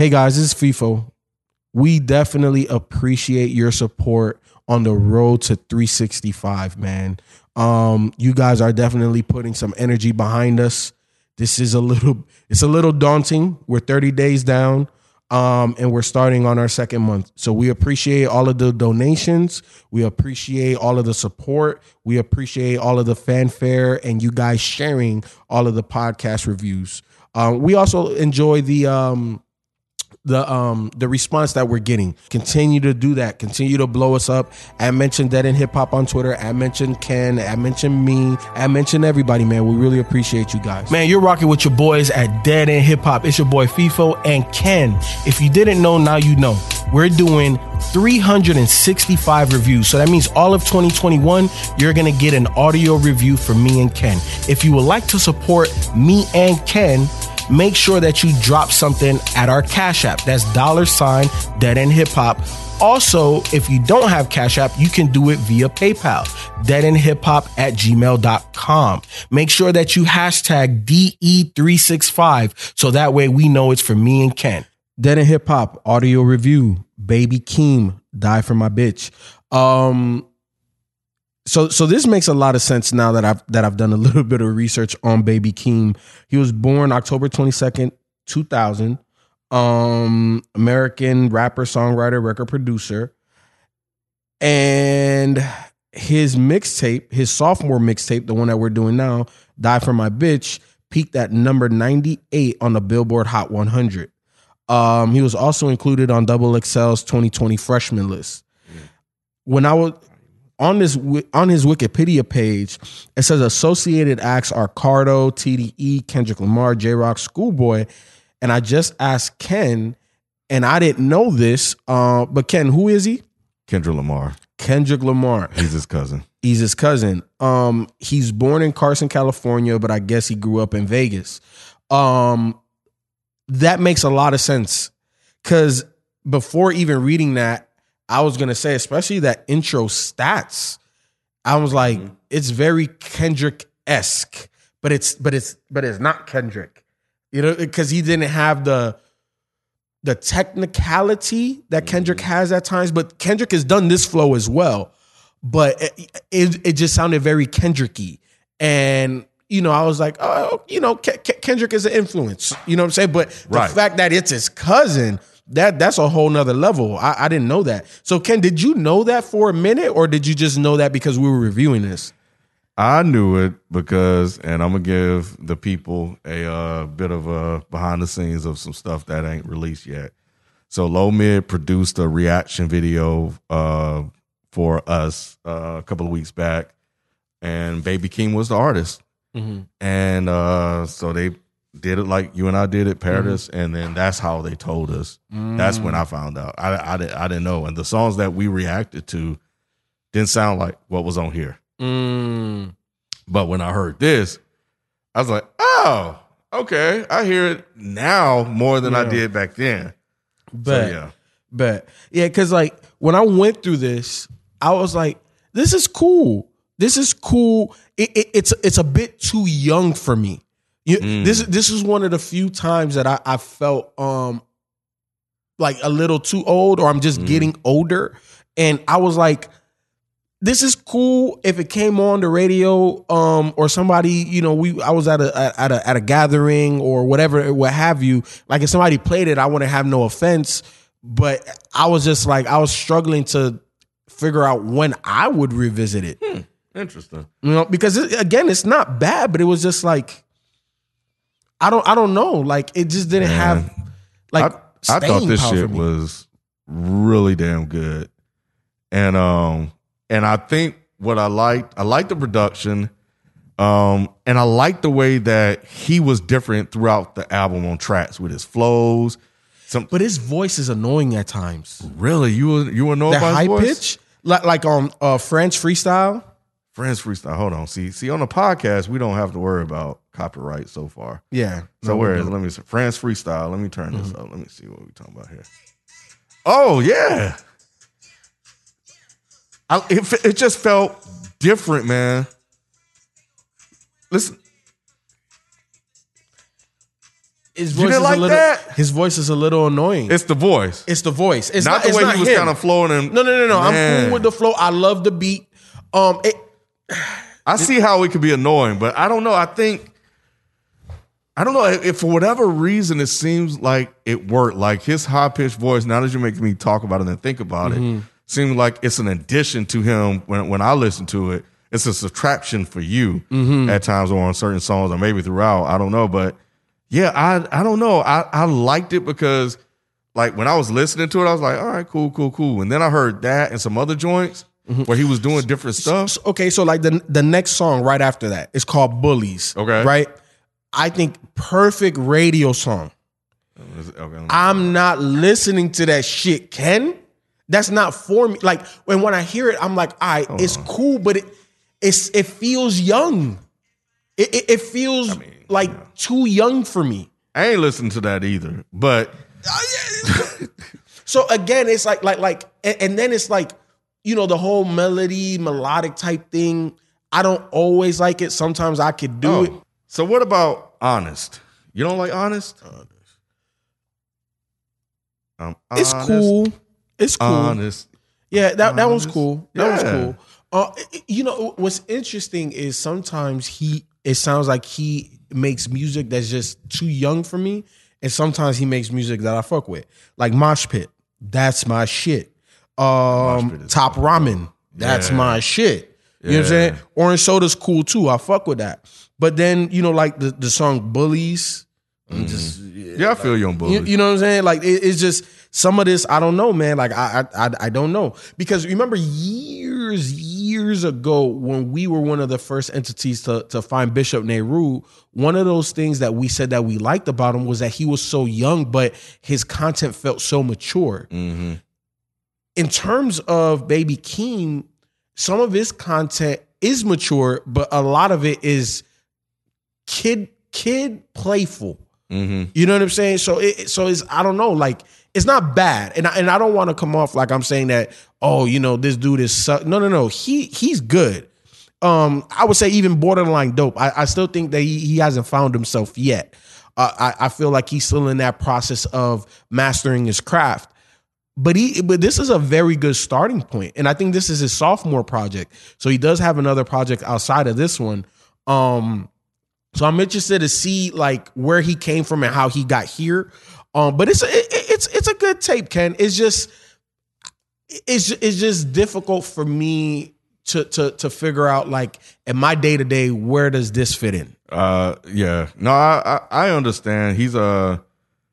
Hey guys, this is FIFO. We definitely appreciate your support on the road to 365, man. Um, you guys are definitely putting some energy behind us. This is a little it's a little daunting. We're 30 days down. Um, and we're starting on our second month. So we appreciate all of the donations. We appreciate all of the support. We appreciate all of the fanfare and you guys sharing all of the podcast reviews. Um, we also enjoy the um, the um the response that we're getting. Continue to do that. Continue to blow us up. I mentioned Dead End Hip Hop on Twitter. I mentioned Ken. I mentioned me. I mentioned everybody, man. We really appreciate you guys. Man, you're rocking with your boys at Dead End Hip Hop. It's your boy FIFO and Ken. If you didn't know, now you know. We're doing 365 reviews. So that means all of 2021, you're going to get an audio review from me and Ken. If you would like to support me and Ken, make sure that you drop something at our Cash App. That's dollar sign dead end hip hop. Also, if you don't have Cash App, you can do it via PayPal, deadendhiphop at gmail.com. Make sure that you hashtag DE365 so that way we know it's for me and Ken. Dead End Hip Hop audio review. Baby Keem, die for my bitch. Um, so so this makes a lot of sense now that I've that I've done a little bit of research on Baby Keem. He was born October 22nd, 2000. Um American rapper, songwriter, record producer. And his mixtape, his sophomore mixtape, the one that we're doing now, Die for My Bitch, peaked at number 98 on the Billboard Hot 100. Um, he was also included on Double XL's 2020 freshman list. When I was on this on his Wikipedia page, it says associated acts are Cardo, TDE, Kendrick Lamar, Jay Rock, Schoolboy, and I just asked Ken, and I didn't know this. Uh, but Ken, who is he? Kendrick Lamar. Kendrick Lamar. He's his cousin. He's his cousin. Um, he's born in Carson, California, but I guess he grew up in Vegas. Um, that makes a lot of sense because before even reading that, I was gonna say, especially that intro stats, I was like, Mm-hmm. it's very Kendrick esque, but it's but it's but it's not Kendrick, you know, because he didn't have the the technicality that Kendrick Mm-hmm. has at times. But Kendrick has done this flow as well, but it it, it just sounded very Kendricky, and you know, I was like, oh, you know, Ke- Ke- Kendrick is an influence, you know what I'm saying? But the fact that it's his cousin, that that's a whole nother level. I, I didn't know that. So Ken, did you know that for a minute, or did you just know that because we were reviewing this? I knew it because, and I'm gonna give the people a uh, bit of a behind the scenes of some stuff that ain't released yet. So Low Mid produced a reaction video uh, for us uh, a couple of weeks back, and Baby Keem was the artist, and uh, so they did it like you and I did it, paired us, and then that's how they told us. That's when I found out. I I, didn't, I didn't know, and the songs that we reacted to didn't sound like what was on here. Mm. But when I heard this, I was like, oh, okay. I hear it now more than I did back then. But So, yeah. Bet. Yeah, because like when I went through this, I was like, this is cool. This is cool. It, it, it's it's a bit too young for me. You, This this is one of the few times that I, I felt um like a little too old, or I'm just getting older, and I was like, this is cool if it came on the radio um or somebody you know we I was at a at a at a gathering or whatever what have you. Like if somebody played it I wouldn't have no offense. But I was just like I was struggling to figure out when I would revisit it. Interesting. you know because it, again it's not bad but it was just like I don't I don't know like it just didn't have like I, I thought this shit was really damn good. And um and I think what I liked, I liked the production. Um, and I liked the way that he was different throughout the album on tracks with his flows. Some but his voice is annoying at times. really you were you were That about high pitch, like like on uh, French freestyle. French freestyle. Hold on. See, see on the podcast, we don't have to worry about copyright so far. Yeah. So No, where is don't. France France freestyle? Let me turn Mm-hmm. this up. Let me see what we talking about here. Oh yeah, I, it, it just felt different, man. Listen, his You voice didn't is like a little, that? His voice is a little annoying. It's, the voice, It's the voice. It's not, not, the way not he was him. kind of flowing. And No, no, no, no. I'm cool with the flow. I love the beat. Um, it, I see how it could be annoying, but I don't know. I think I don't know if for whatever reason it seems like it worked. Like his high pitched voice. Now that you're making me talk about it and think about it, mm-hmm. seems like it's an addition to him. When when I listen to it, it's a subtraction for you mm-hmm. at times or on certain songs or maybe throughout. I don't know, but yeah, I I don't know. I I liked it because like when I was listening to it, I was like, all right, cool, cool, cool. And then I heard that and some other joints mm-hmm. where he was doing different stuff. Okay, so like the the next song right after that is called Bullies. Okay. Right? I think perfect radio song. Okay, I'm not listening to that shit, Ken. That's not for me. Like when when I hear it, I'm like, all right, it's cool, but it it's it feels young. It it, it feels like too young for me. I ain't listened to that either. But uh, So again, it's like like like, and, and then it's like, you know, the whole melody, melodic type thing. I don't always like it. Sometimes I could do oh. it. So what about honest? You don't like honest? Um, It's honest, cool. It's cool. Honest. Yeah, that, that one's cool. That was Yeah. cool. Uh, you know what's interesting is sometimes he it sounds like he makes music that's just too young for me, and sometimes he makes music that I fuck with, like Mosh Pit. That's my shit. Um, Top Ramen. That's Yeah. my shit. You know what I'm saying? Orange Soda's cool too. I fuck with that. But then you know, like the the song Bullies. I'm just Yeah, I feel you on bully. you, you know what I'm saying? Like it, it's just some of this. I don't know, man. Like I, I, I, I don't know because remember years, years ago when we were one of the first entities to to find Bishop Nehru. One of those things that we said that we liked about him was that he was so young, but his content felt so mature. hmm In terms of Baby Keem, some of his content is mature, but a lot of it is kid, kid playful. hmm You know what I'm saying? So it so it's I don't know, like it's not bad, and I, and I don't want to come off like I'm saying that. Oh, you know, this dude is suck. No, no, no. He he's good. Um, I would say even borderline dope. I, I still think that he, he hasn't found himself yet. Uh, I I feel like he's still in that process of mastering his craft. But he but this is a very good starting point, and I think this is his sophomore project. So he does have another project outside of this one. Um, so I'm interested to see like where he came from and how he got here. Um, but it's a, it, it's it's a good tape, Ken. It's just it's it's just difficult for me to to to figure out like in my day to day where does this fit in? Uh, yeah. No, I, I I understand. He's uh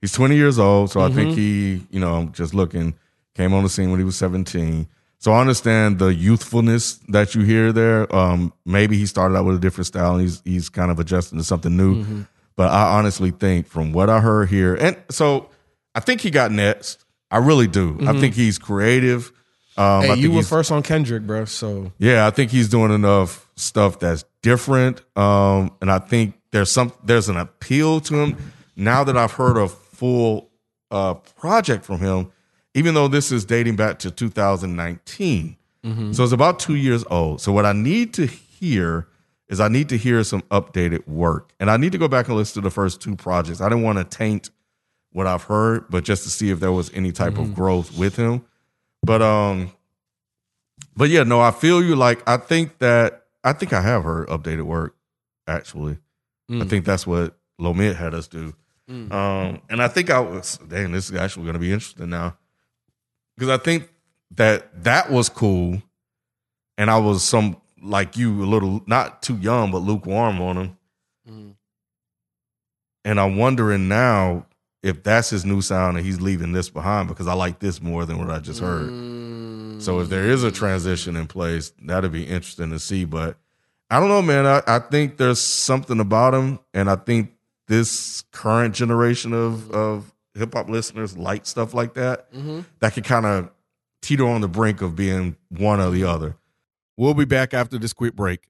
he's 20 years old, so I think Mm-hmm. he, you know, just looking, came on the scene when he was 17. So I understand the youthfulness that you hear there. Um, maybe he started out with a different style and he's he's kind of adjusting to something new. Mm-hmm. But I honestly think from what I heard here, and so I think he got next. I really do. I think he's creative. Um, I Mm-hmm. Hey, think you were first on Kendrick, bro. So yeah, I think he's doing enough stuff that's different, um, and I think there's some there's an appeal to him. Now that I've heard a full uh, project from him, even though this is dating back to 2019, so it's about two years old. So what I need to hear is I need to hear some updated work, and I need to go back and listen to the first two projects. I didn't want to taint what I've heard, but just to see if there was any type of growth with him. But um, but yeah, no, I feel you. Like I think that I think I have heard updated work. Actually, I think that's what Lomit had us do. Um, and I think I was. Dang, this is actually going to be interesting now because I think that that was cool, and I was some like you a little not too young but lukewarm on him. Mm. And I'm wondering now if that's his new sound and he's leaving this behind because I like this more than what I just heard. So if there is a mm. transition in place, that'd be interesting to see. But I don't know, man. I, I think there's something about him, and I think this current generation of mm. of hip hop listeners like stuff like that, Mm-hmm. that can kind of teeter on the brink of being one or the other. We'll be back after this quick break.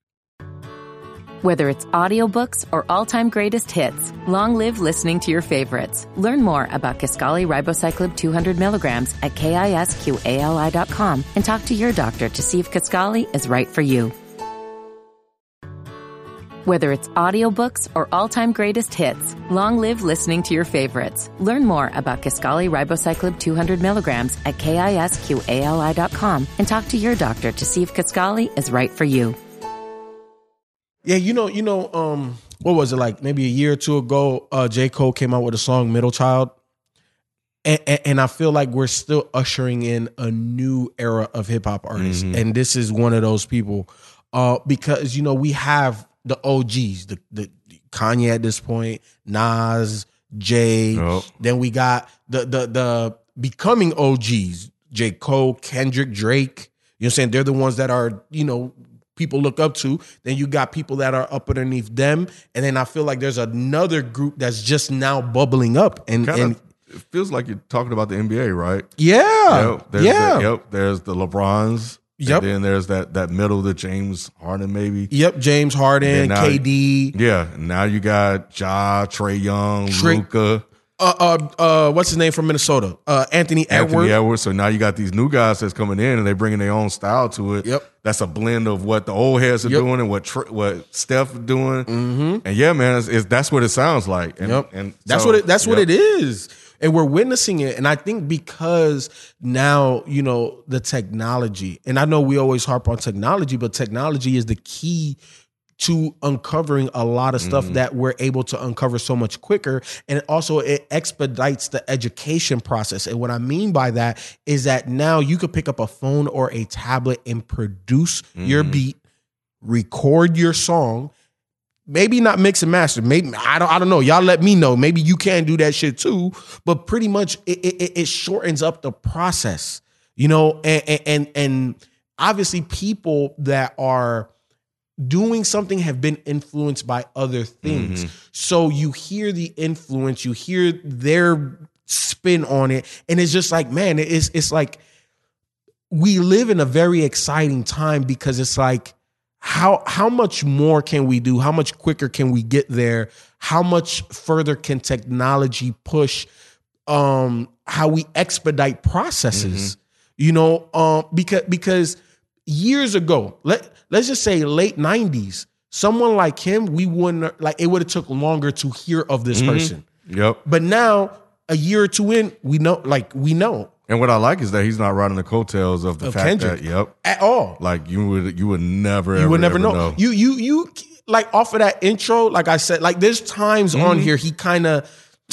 Whether it's audiobooks or all-time greatest hits, long live listening to your favorites. Learn more about Kisqali Ribociclib 200 milligrams at kisqali.com and talk to your doctor to see if Kisqali is right for you. Whether it's audiobooks or all-time greatest hits, long live listening to your favorites. Learn more about Kisqali Ribociclib 200 milligrams at kisqali.com and talk to your doctor to see if Kisqali is right for you. Yeah, you know, you know, um, what was it like? Maybe a year or two ago, uh, J. Cole came out with a song "Middle Child," and, and, and I feel like we're still ushering in a new era of hip hop artists, and this is one of those people, uh, because you know we have the OGs, the the Kanye at this point, Nas, Jay, then we got the the the becoming OGs, J. Cole, Kendrick, Drake. You know what I'm saying? They're the ones that are, you know, people look up to. Then you got people that are up underneath them. And then I feel like there's another group that's just now bubbling up. And, Kind and it feels like you're talking about the NBA, right? yeah. Yep. There's yeah. The, yep. There's the LeBrons. Yep. And then there's that that middle, the James Harden, maybe. Yep. James Harden, now- KD. Yeah. Now you got Ja, Trae Young, Trey- Luka, Uh, uh, uh, what's his name from Minnesota? Uh, Anthony Edwards. Anthony Edwards. So now you got these new guys that's coming in and they're bringing their own style to it. Yep. That's a blend of what the old heads are Yep. doing and what what Steph doing. Mm-hmm. And yeah, man, it's, it's, that's what it sounds like. And, Yep. and that's what it that's what it is. And we're witnessing it. And I think because now, you know, the technology, and I know we always harp on technology, but technology is the key to uncovering a lot of stuff mm-hmm. that we're able to uncover so much quicker. And also it expedites the education process. And what I mean by that is that now you could pick up a phone or a tablet and produce your mm-hmm. beat, record your song, maybe not mix and master. Maybe I don't. I don't know. Y'all let me know. Maybe you can do that shit too. But pretty much, it it, it shortens up the process. You know, and and and, and obviously, people that are doing something have been influenced by other things. Mm-hmm. So you hear the influence, you hear their spin on it, and it's just like, man, it's it's like we live in a very exciting time because it's like how how much more can we do? How much quicker can we get there? How much further can technology push um how we expedite processes? You know um because because years ago let let's just say late 90s someone like him we wouldn't like it would have took longer to hear of this person. Yep. but now a year or two in we know like we know And what I like is that he's not riding the coattails of the Of fact Kendrick. that, yep, at all like you would you would never you ever, would never ever know. You you you like off of that intro, like I said, like there's times Mm-hmm. on here he kind of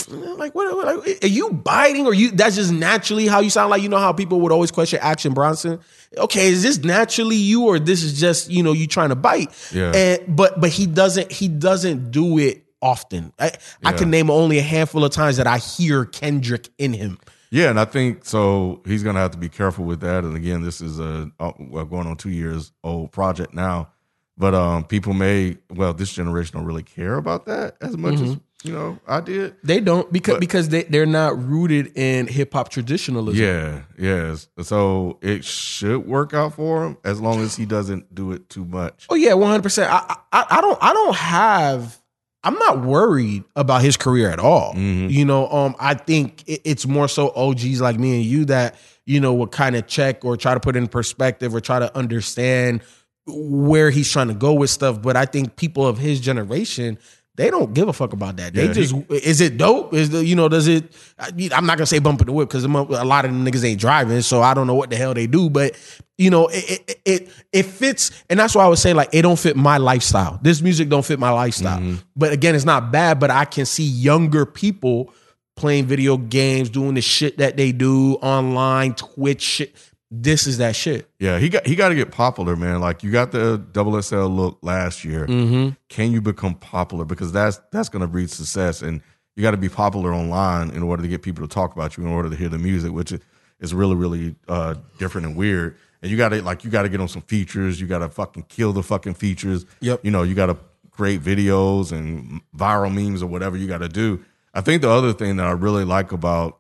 like what, what like, are you biting or you that's just naturally how you sound like you know how people would always question Action Bronson. Okay, is this naturally you or this is just, you know, you trying to bite? Yeah. And but but he doesn't he doesn't do it often. I, I can name only a handful of times that I hear Kendrick in him. Yeah, and I think so. He's gonna have to be careful with that. And again, this is a well, going on two years old project now, but um, people may well this generation don't really care about that as much Mm-hmm. as you know I did. They don't because But- because they they're not rooted in hip hop traditionalism. Yeah, yes. So it should work out for him as long as he doesn't do it too much. Oh yeah, one hundred percent. I I don't I don't have. I'm not worried about his career at all. You know, um, I think it- it's more so OGs like me and you that you know would kind of check or try to put in perspective or try to understand where he's trying to go with stuff. But I think people of his generation. They don't give a fuck about that. They Yeah, just is it dope? Is the you know does it? I, I'm not gonna say bumping the whip because a lot of them niggas ain't driving, so I don't know what the hell they do. But you know, it it it, it fits, and that's why I would say like it don't fit my lifestyle. This music don't fit my lifestyle. Mm-hmm. But again, it's not bad. But I can see younger people playing video games, doing the shit that they do online, Twitch shit. This is that shit. Yeah, he got he got to get popular, man. Like you got the double SL look last year. Mm-hmm. Can you become popular? Because that's that's going to breed success, and you got to be popular online in order to get people to talk about you, in order to hear the music, which is- is really really uh, different and weird. And you got to like you got to get on some features. You got to fucking kill the fucking features. Yep. You know you got to create videos and viral memes or whatever you got to do. I think the other thing that I really like about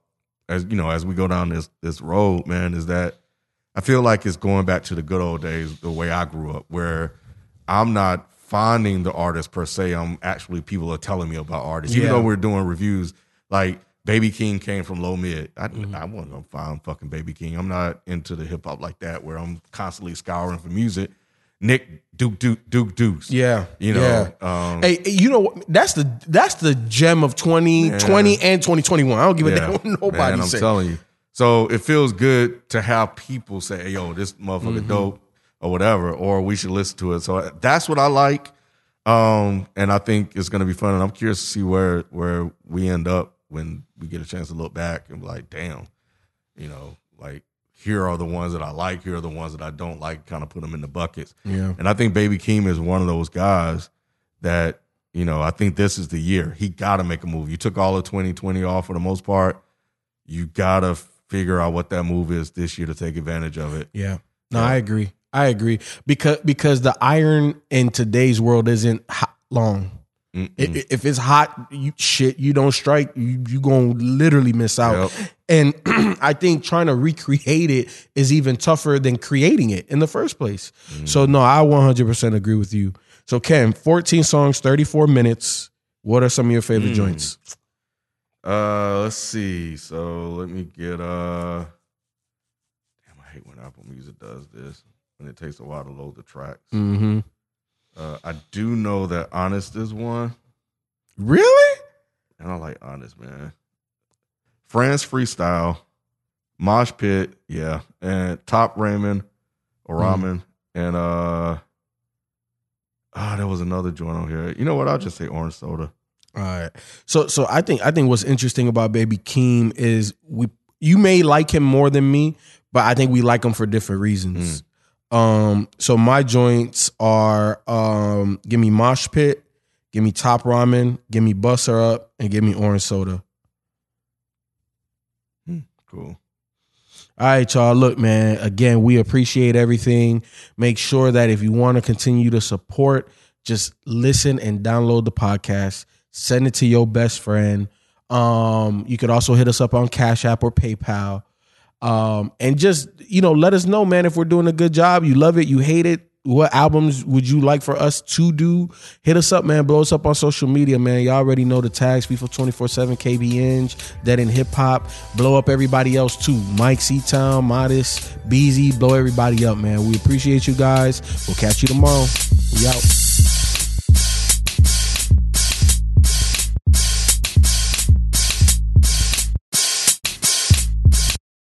as you know as we go down this this road, man, is that I feel like it's going back to the good old days, the way I grew up, where I'm not finding the artist per se. I'm actually people are telling me about artists, even Yeah. though we're doing reviews. Like Baby Keem came from Low Mid. I, I wasn't gonna find fucking Baby Keem. I'm not into the hip hop like that, where I'm constantly scouring for music. Nick Duke Duke Duke Deuce. Yeah, you know. Um, Hey, you know? That's the that's the gem of 2020 and 2021. I don't give a damn what nobody man, I'm telling you. So it feels good to have people say, hey, yo, this motherfucker Mm-hmm. dope or whatever, or we should listen to it. So that's what I like. Um, and I think it's gonna be fun. And I'm curious to see where where we end up when we get a chance to look back and be like, damn, you know, like here are the ones that I like, here are the ones that I don't like, kind of put them in the buckets. Yeah. And I think Baby Keem is one of those guys that, you know, I think this is the year. He got to make a move. You took all of 2020 off for the most part. You got to figure out what that move is this year to take advantage of it. Yeah. No, I agree. I agree because because the iron in today's world isn't hot long. If it's hot, you shit, you don't strike, you you gonna literally miss out. Yep. And I think trying to recreate it is even tougher than creating it in the first place. Mm. So no, I 100% agree with you. So Ken, 14 songs, 34 minutes. What are some of your favorite mm. joints? Uh, let's see. So let me get uh. Damn, I hate when Apple Music does this. When it takes a while to load the tracks. Mm-hmm. Uh, I do know that Honest is one, Really? and I like Honest, man. France Freestyle, Mosh Pit, yeah, and Top Raymond, or Ramen, and uh, ah, there was another joint on here. You know what? I'll just say Orange Soda. All right. So so I think I think what's interesting about Baby Keem is we you may like him more than me, but I think we like him for different reasons. Um so my joints are um give me Mosh Pit, give me Top Ramen, give me Busser Up, and give me Orange Soda. Cool. All right, y'all. Look, man, again, we appreciate everything. Make sure that if you want to continue to support, just listen and download the podcast. Send it to your best friend. Um, you could also hit us up on Cash App or PayPal. Um, and just, you know, let us know, man, if we're doing a good job. You love it, you hate it. What albums would you like for us to do? Hit us up, man. Blow us up on social media, man. Y'all already know the tags. FIFA 24 7, KBNG, Dead End Hip Hop. Blow up everybody else too. Mike C Town, Modest, Beezy. Blow everybody up, man. We appreciate you guys. We'll catch you tomorrow. We out.